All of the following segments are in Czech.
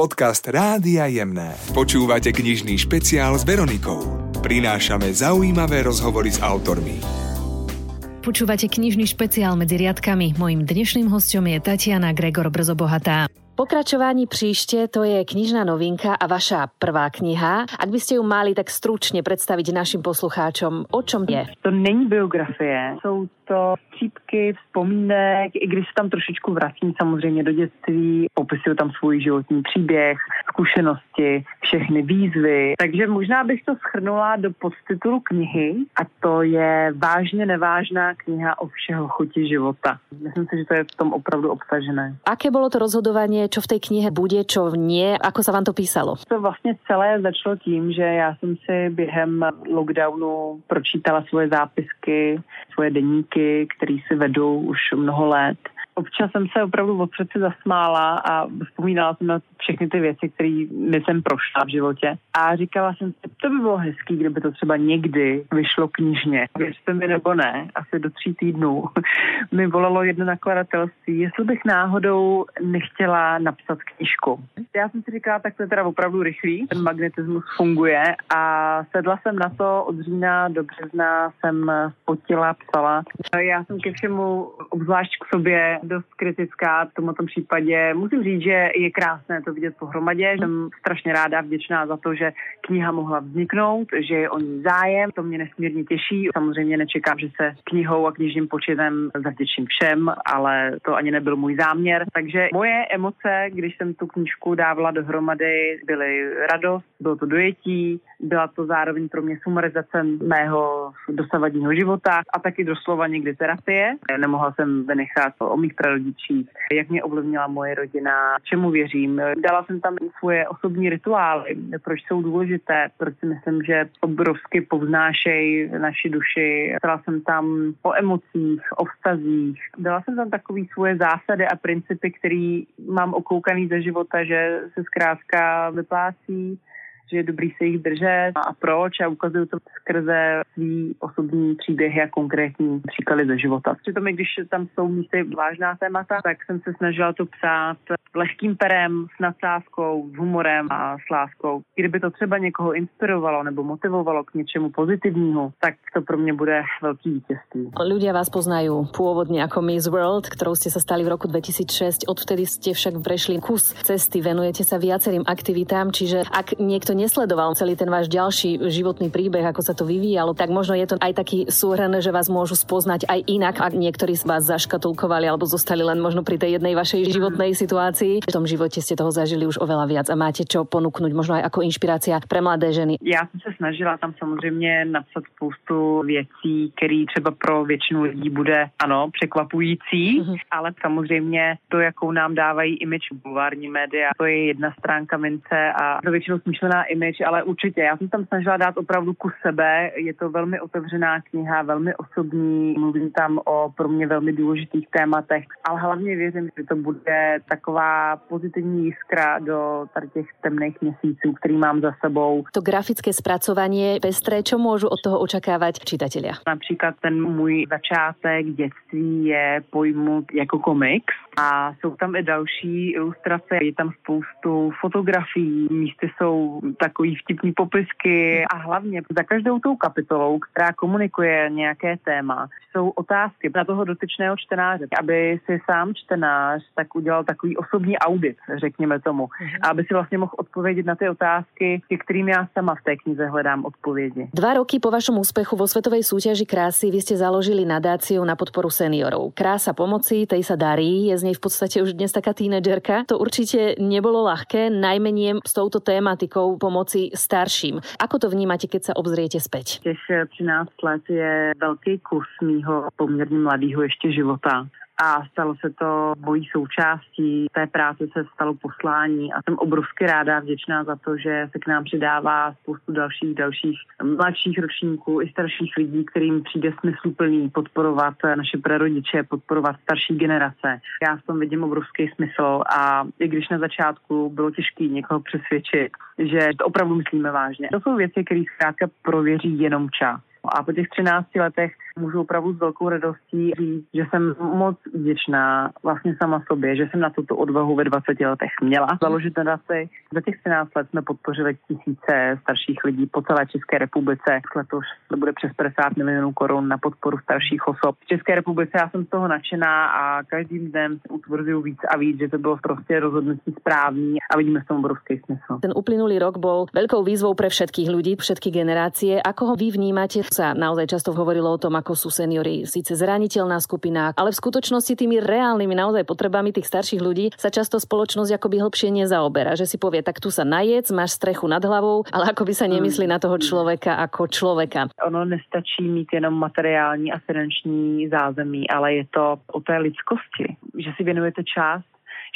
Podcast Rádia Jemné. Počúvate knižný špeciál s Veronikou. Prinášame zaujímavé rozhovory s autormi. Počúvate knižný špeciál medzi riadkami. Mojím dnešným hostom je Tatiana Gregor Brzobohatá pokračovaní příště to je knižná novinka a vaša prvá kniha. Ak by ste ju mali tak stručne predstaviť našim poslucháčom, o čom je? To není biografie, jsou to střípky, vzpomínek, i když se tam trošičku vracím samozřejmě do dětství, popisuju tam svůj životní příběh, zkušenosti, všechny výzvy. Takže možná bych to schrnula do podtitulu knihy a to je vážně nevážná kniha o všeho chuti života. Myslím si, že to je v tom opravdu obsažené. Aké bylo to rozhodování, čo v té knihe bude, čo nie? Ako sa vám to písalo? To vlastně celé začalo tím, že já jsem si během lockdownu pročítala svoje zápisky, svoje deníky, které si vedou už mnoho let občas jsem se opravdu od srdce zasmála a vzpomínala jsem na všechny ty věci, které jsem prošla v životě. A říkala jsem si, to by bylo hezký, kdyby to třeba někdy vyšlo knižně. Věřte mi nebo ne, asi do tří týdnů mi volalo jedno nakladatelství, jestli bych náhodou nechtěla napsat knížku. Já jsem si říkala, tak to je teda opravdu rychlý, ten magnetismus funguje a sedla jsem na to od října do března jsem potila, psala. Já jsem ke všemu obzvlášť k sobě dost kritická v tomto případě. Musím říct, že je krásné to vidět pohromadě. Jsem strašně ráda a vděčná za to, že kniha mohla vzniknout, že je o ní zájem. To mě nesmírně těší. Samozřejmě nečekám, že se knihou a knižním počinem zavděčím všem, ale to ani nebyl můj záměr. Takže moje emoce, když jsem tu knížku dávala dohromady, byly radost, bylo to dojetí, byla to zároveň pro mě sumarizace mého dosavadního života a taky doslova někdy terapie. Nemohla jsem vynechat o mých prarodičích, jak mě ovlivnila moje rodina, čemu věřím. Dala jsem tam svoje osobní rituály, proč jsou důležité, proč si myslím, že obrovsky povznášejí naši duši. Dala jsem tam o emocích, o vztazích. Dala jsem tam takové svoje zásady a principy, které mám okoukaný ze života, že se zkrátka vyplácí že je dobrý se jich držet a proč a ukazuju to skrze svý osobní příběhy a konkrétní příklady ze života. Přitom, když tam jsou místy vážná témata, tak jsem se snažila to psát lehkým perem, s nadsázkou, s humorem a s láskou. Kdyby to třeba někoho inspirovalo nebo motivovalo k něčemu pozitivnímu, tak to pro mě bude velký vítězství. Ľudia vás poznají původně jako Miss World, kterou jste se stali v roku 2006. Odvtedy jste však prešli kus cesty, venujete se viacerým aktivitám, čiže ak někdo nesledoval celý ten váš ďalší životný príbeh, ako sa to vyvíjalo, tak možno je to aj taký súhrn, že vás môžu spoznať aj inak, ak niektorí z vás zaškatulkovali alebo zostali len možno pri tej jednej vašej životnej situácii. V tom živote ste toho zažili už oveľa viac a máte čo ponúknuť možno aj ako inšpirácia pre mladé ženy. Já jsem se snažila tam samozřejmě napsat spoustu věcí, které třeba pro většinu lidí bude, ano, překvapující, mm-hmm. ale samozřejmě to, jakou nám dávají image bulvární média, to je jedna stránka mince a to většinou smyšlená image, ale určitě. Já jsem tam snažila dát opravdu kus sebe. Je to velmi otevřená kniha, velmi osobní. Mluvím tam o pro mě velmi důležitých tématech, ale hlavně věřím, že to bude taková pozitivní jiskra do tady těch temných měsíců, který mám za sebou. To grafické zpracování pestré, čo můžu od toho očekávat čitatelia? Například ten můj začátek dětství je pojmut jako komiks a jsou tam i další ilustrace, je tam spoustu fotografií, místy jsou takový vtipní popisky a hlavně za každou tou kapitolou, která komunikuje nějaké téma, jsou otázky na toho dotyčného čtenáře, aby si sám čtenář tak udělal takový osobní audit, řekněme tomu, mm-hmm. aby si vlastně mohl odpovědět na ty otázky, ke kterým já sama v té knize hledám odpovědi. Dva roky po vašom úspechu vo svetovej súťaži krásy vy ste založili nadáciu na podporu seniorov. Krása pomoci, tej sa darí, je z nej v podstate už dnes taká tínedžerka. To určite nebolo ľahké, najmenej s touto tématikou pomoci starším. Ako to vnímáte, keď sa obzriete späť? Těch 13 let je velký kus mýho poměrně mladého ještě života a stalo se to mojí součástí. Té práce se stalo poslání a jsem obrovsky ráda a vděčná za to, že se k nám přidává spoustu dalších, dalších mladších ročníků i starších lidí, kterým přijde smysluplný podporovat naše prarodiče, podporovat starší generace. Já v tom vidím obrovský smysl a i když na začátku bylo těžké někoho přesvědčit, že to opravdu myslíme vážně. To jsou věci, které zkrátka prověří jenom čas A po těch 13 letech můžu opravdu s velkou radostí říct, že jsem moc vděčná vlastně sama sobě, že jsem na tuto odvahu ve 20 letech měla založit nadaci. Za těch 13 let jsme podpořili tisíce starších lidí po celé České republice. Letos to bude přes 50 milionů korun na podporu starších osob. V České republice já jsem z toho nadšená a každým dnem utvrzuju víc a víc, že to bylo prostě rozhodnutí správný a vidíme v tom obrovský smysl. Ten uplynulý rok bol veľkou výzvou pre všetkých ľudí, všetky generácie. Ako ho vy vnímate? Sa naozaj často hovorilo o tom, ako sú seniory síce zraniteľná skupina, ale v skutočnosti tými reálnymi naozaj potrebami tých starších ľudí sa často spoločnosť akoby hlbšie nezaoberá. Že si povie, tak tu sa najec, máš strechu nad hlavou, ale ako by sa nemyslí na toho človeka ako človeka. Ono nestačí mít jenom materiální a finanční zázemí, ale je to o té lidskosti, že si věnujete čas,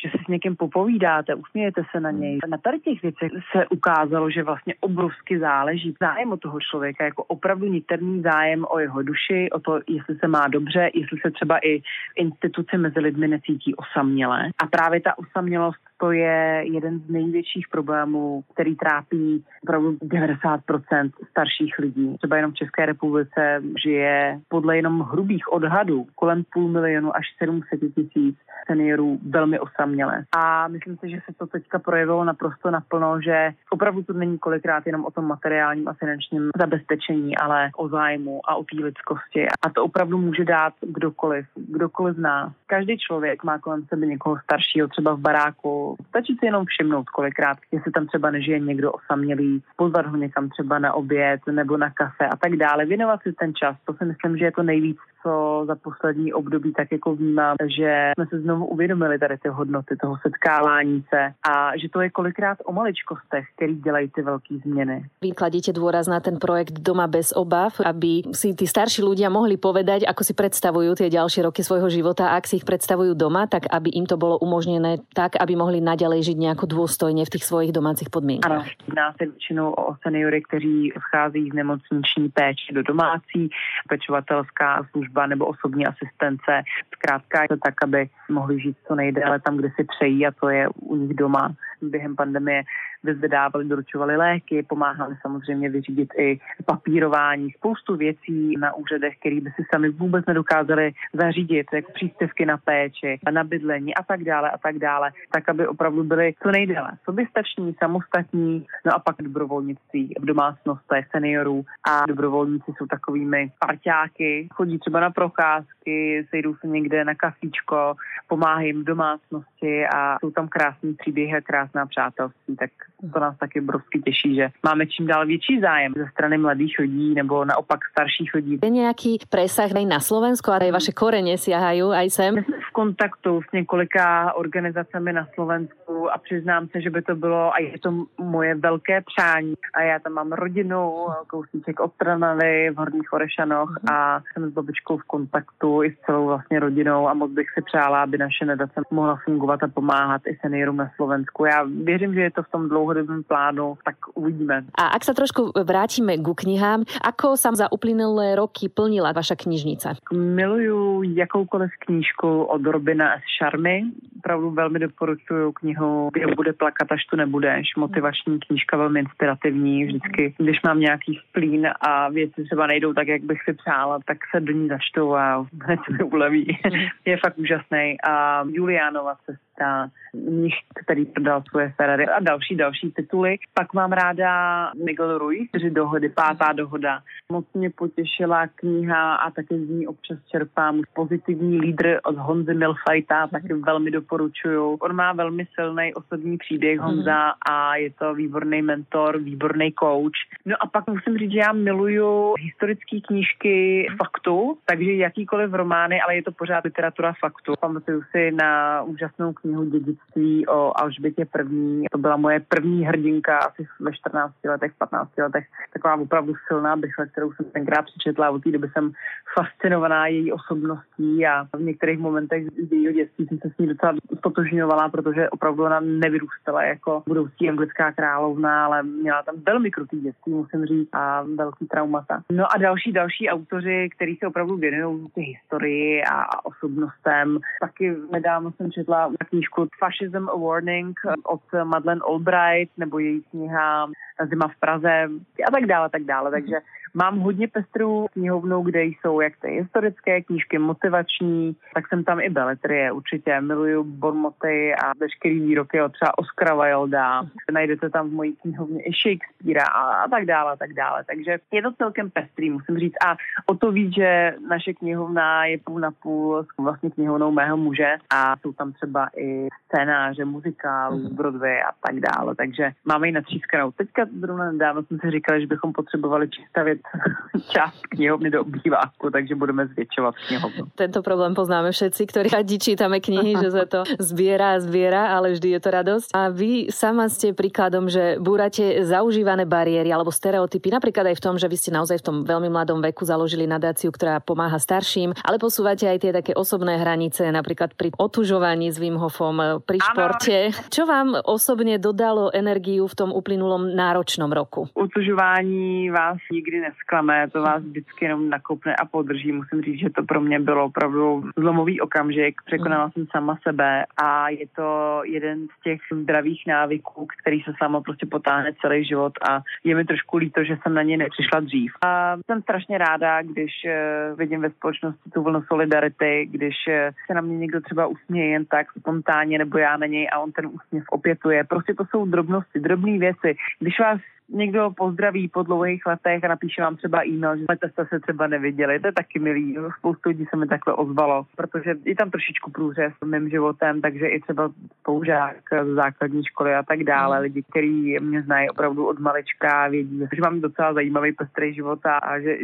že si s někým popovídáte, usmějete se na něj. Na tady těch věcech se ukázalo, že vlastně obrovsky záleží zájem o toho člověka, jako opravdu niterný zájem o jeho duši, o to, jestli se má dobře, jestli se třeba i instituce mezi lidmi necítí osaměle. A právě ta osamělost to je jeden z největších problémů, který trápí opravdu 90% starších lidí. Třeba jenom v České republice žije podle jenom hrubých odhadů kolem půl milionu až 700 tisíc seniorů velmi osamělé. A myslím si, že se to teďka projevilo naprosto naplno, že opravdu to není kolikrát jenom o tom materiálním a finančním zabezpečení, ale o zájmu a o té lidskosti. A to opravdu může dát kdokoliv, kdokoliv z nás. Každý člověk má kolem sebe někoho staršího, třeba v baráku. Stačí si jenom všimnout kolikrát, jestli tam třeba nežije někdo osamělý, pozvat ho někam třeba na oběd nebo na kafe a tak dále. Věnovat si ten čas, to si myslím, že je to nejvíc, co za poslední období tak jako vnímám, že jsme se znovu uvědomili tady ty hodnoty toho setkávání se a že to je kolikrát o maličkostech, který dělají ty velké změny. Vy kladíte důraz na ten projekt Doma bez obav, aby si tí starší ľudia mohli povedať, ako si predstavujú tie ďalšie roky svojho života a ak si ich predstavujú doma, tak aby im to bolo umožnené tak, aby mohli naďalej žiť nejako dôstojne v tých svojich domácich podmienkach. Ano, jedná se většinou o seniory, kteří vchází z nemocniční péče do domácí, pečovatelská služba nebo osobní asistence. Zkrátka je to tak, aby mohli žít co nejdéle tam, kde si přejí a to je u nich doma. Během pandemie vyzvedávali, doručovali léky, pomáhali samozřejmě vyřídit i papírování, spoustu věcí na úřadech, které by si sami vůbec nedokázali zařídit, jako příspěvky na péči, na bydlení a tak dále a tak dále, tak aby opravdu byli co nejdéle soběstační, samostatní, no a pak dobrovolnictví v domácnostech seniorů. A dobrovolníci jsou takovými parťáky, chodí třeba na procházky, sejdou se někde na kafíčko, pomáhají jim v domácnosti a jsou tam krásný příběhy a krásná přátelství, tak to nás taky obrovsky těší, že máme čím dál větší zájem ze strany mladých lidí nebo naopak starších lidí. Je nějaký presah aj na Slovensku a aj vaše korene siahají aj sem? v kontaktu s několika organizacemi na Slovensku a přiznám se, že by to bylo a je to moje velké přání. A já tam mám rodinu, kousíček od Trnavy v Horních Orešanoch mm-hmm. a jsem s babičkou v kontaktu i s celou vlastně rodinou a moc bych si přála, aby naše nadace mohla fungovat a pomáhat i seniorům na Slovensku. Já věřím, že je to v tom dlouhodobém plánu, tak uvidíme. A ak sa trošku vrátime ku knihám, ako sa za uplynulé roky plnila vaša knižnica? Miluju jakoukoliv knížku od Robina S. Šarmy. Opravdu velmi doporučuju knihu Kdo bude plakat, až tu nebudeš. Motivační knížka, velmi inspirativní. Vždycky, když mám nějaký splín a věci třeba nejdou tak, jak bych si přála, tak se do ní začtu a hned se mi uleví. je fakt úžasný. A Juliánova cesta, mních, který prodal svoje Ferrari a další, další tituly. Pak mám ráda Miguel Ruiz, čtyři dohody, pátá dohoda. Moc mě potěšila kniha a také z ní občas čerpám pozitivní lídr od Honzy Milfajta, taky velmi doporučuju. On má velmi silný osobní příběh Honza a je to výborný mentor, výborný coach. No a pak musím říct, že já miluju historické knížky faktu, takže jakýkoliv romány, ale je to pořád literatura faktu. Pamatuju si na úžasnou knihu Dědictví o Alžbětě první. To byla moje první hrdinka asi ve 14 letech, 15 letech. Taková opravdu silná bychle, kterou jsem tenkrát přečetla. Od té doby jsem fascinovaná její osobností a v některých momentech z jejího dětství jsem se s ní docela stotožňovala, protože opravdu ona nevyrůstala jako budoucí anglická královna, ale měla tam velmi krutý dětství, musím říct, a velký traumata. No a další, další autoři, kteří se opravdu věnují ty historii a osobnostem. Taky nedávno jsem četla knížku Fascism a Warning od Madeleine Albright nebo její kniha Zima v Praze a tak dále, tak dále. Takže Mám hodně pestrou knihovnu, kde jsou jak ty historické knížky, motivační, tak jsem tam i beletrie určitě. Miluju Bormoty a veškerý výroky od třeba Oscara Wilda. Najdete tam v mojí knihovně i Shakespearea a, a tak dále, a tak dále. Takže je to celkem pestrý, musím říct. A o to víc, že naše knihovna je půl na půl s vlastně knihovnou mého muže a jsou tam třeba i scénáře, muzikál, mm. Broadway a tak dále. Takže máme ji natřískanou. Teďka zrovna nedávno jsem si říkala, že bychom potřebovali přistavit část knihovny do obýváku, takže budeme zvětšovat knihovnu. Tento problém poznáme všetci, ktorí radi čítame knihy, že sa to zbiera a zbiera, ale vždy je to radosť. A vy sama ste príkladom, že búrate zaužívané bariéry alebo stereotypy, napríklad aj v tom, že vy ste naozaj v tom veľmi mladom veku založili nadáciu, ktorá pomáha starším, ale posúvate aj tie také osobné hranice, napríklad pri otužovaní s Wim Hofom, pri športe. Čo vám osobne dodalo energiu v tom uplynulom náročnom roku? Utužování vás nikdy nesklame, to vás vždycky jenom nakopne a podrží. Musím říct, že to pro mě bylo opravdu zlomový okamžik. Překonala jsem sama sebe a je to jeden z těch zdravých návyků, který se sama prostě potáhne celý život a je mi trošku líto, že jsem na ně nepřišla dřív. A jsem strašně ráda, když eh, vidím ve společnosti tu vlnu solidarity, když eh, se na mě někdo třeba usměje jen tak spontánně nebo já na něj a on ten úsměv opětuje. Prostě to jsou drobnosti, drobné věci. Když vás někdo pozdraví po dlouhých letech a napíše vám třeba e-mail, že jste se třeba neviděli, to je taky milý. Spoustu lidí se mi takhle ozvalo, protože je tam trošičku průřez s mým životem, takže i třeba spolužák z základní školy a tak dále. Lidi, kteří mě znají opravdu od malička, vědí, že mám docela zajímavý pestrý život a že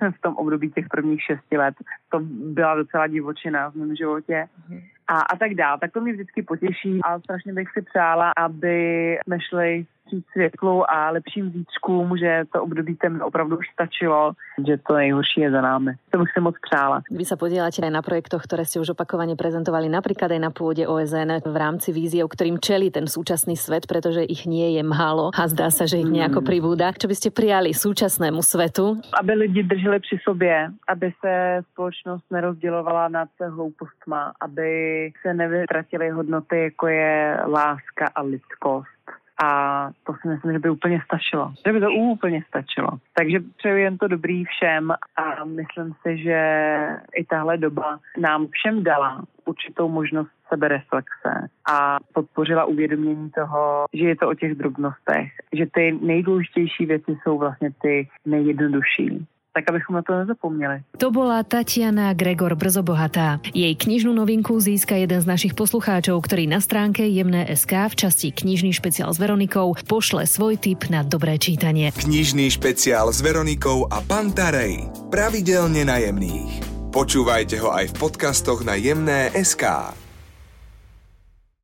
v tom období těch prvních šesti let to byla docela divočina v mém životě. A, a tak dále. Tak to mě vždycky potěší a strašně bych si přála, aby jsme šli vstříc světlu a lepším zítřkům, že to období temno opravdu už stačilo, že to nejhorší je za námi. To bych si moc přála. Vy sa podielate aj na projektoch, ktoré ste už opakovane prezentovali napríklad aj na pôde OSN v rámci víziev, ktorým čelí ten súčasný svet, pretože ich nie je málo a zdá sa, že ich nejako hmm. pribúda. Čo by ste prijali súčasnému svetu? Aby lidi drželi při sobě, aby se společnost nerozdělovala na hloupostma, aby se nevytratily hodnoty, jako je láska a lidskost a to si myslím, že by úplně stačilo. Že by to úplně stačilo. Takže přeju jen to dobrý všem a myslím si, že i tahle doba nám všem dala určitou možnost sebereflexe a podpořila uvědomění toho, že je to o těch drobnostech, že ty nejdůležitější věci jsou vlastně ty nejjednodušší tak abychom na to nezapomněli. To bola Tatiana Gregor Brzobohatá. Jej knižnú novinku získa jeden z našich poslucháčov, ktorý na stránke Jemné.sk v časti Knižný špeciál s Veronikou pošle svoj tip na dobré čítanie. Knižný špeciál s Veronikou a Pantarej. Pravidelne na Jemných. Počúvajte ho aj v podcastoch na Jemné.sk.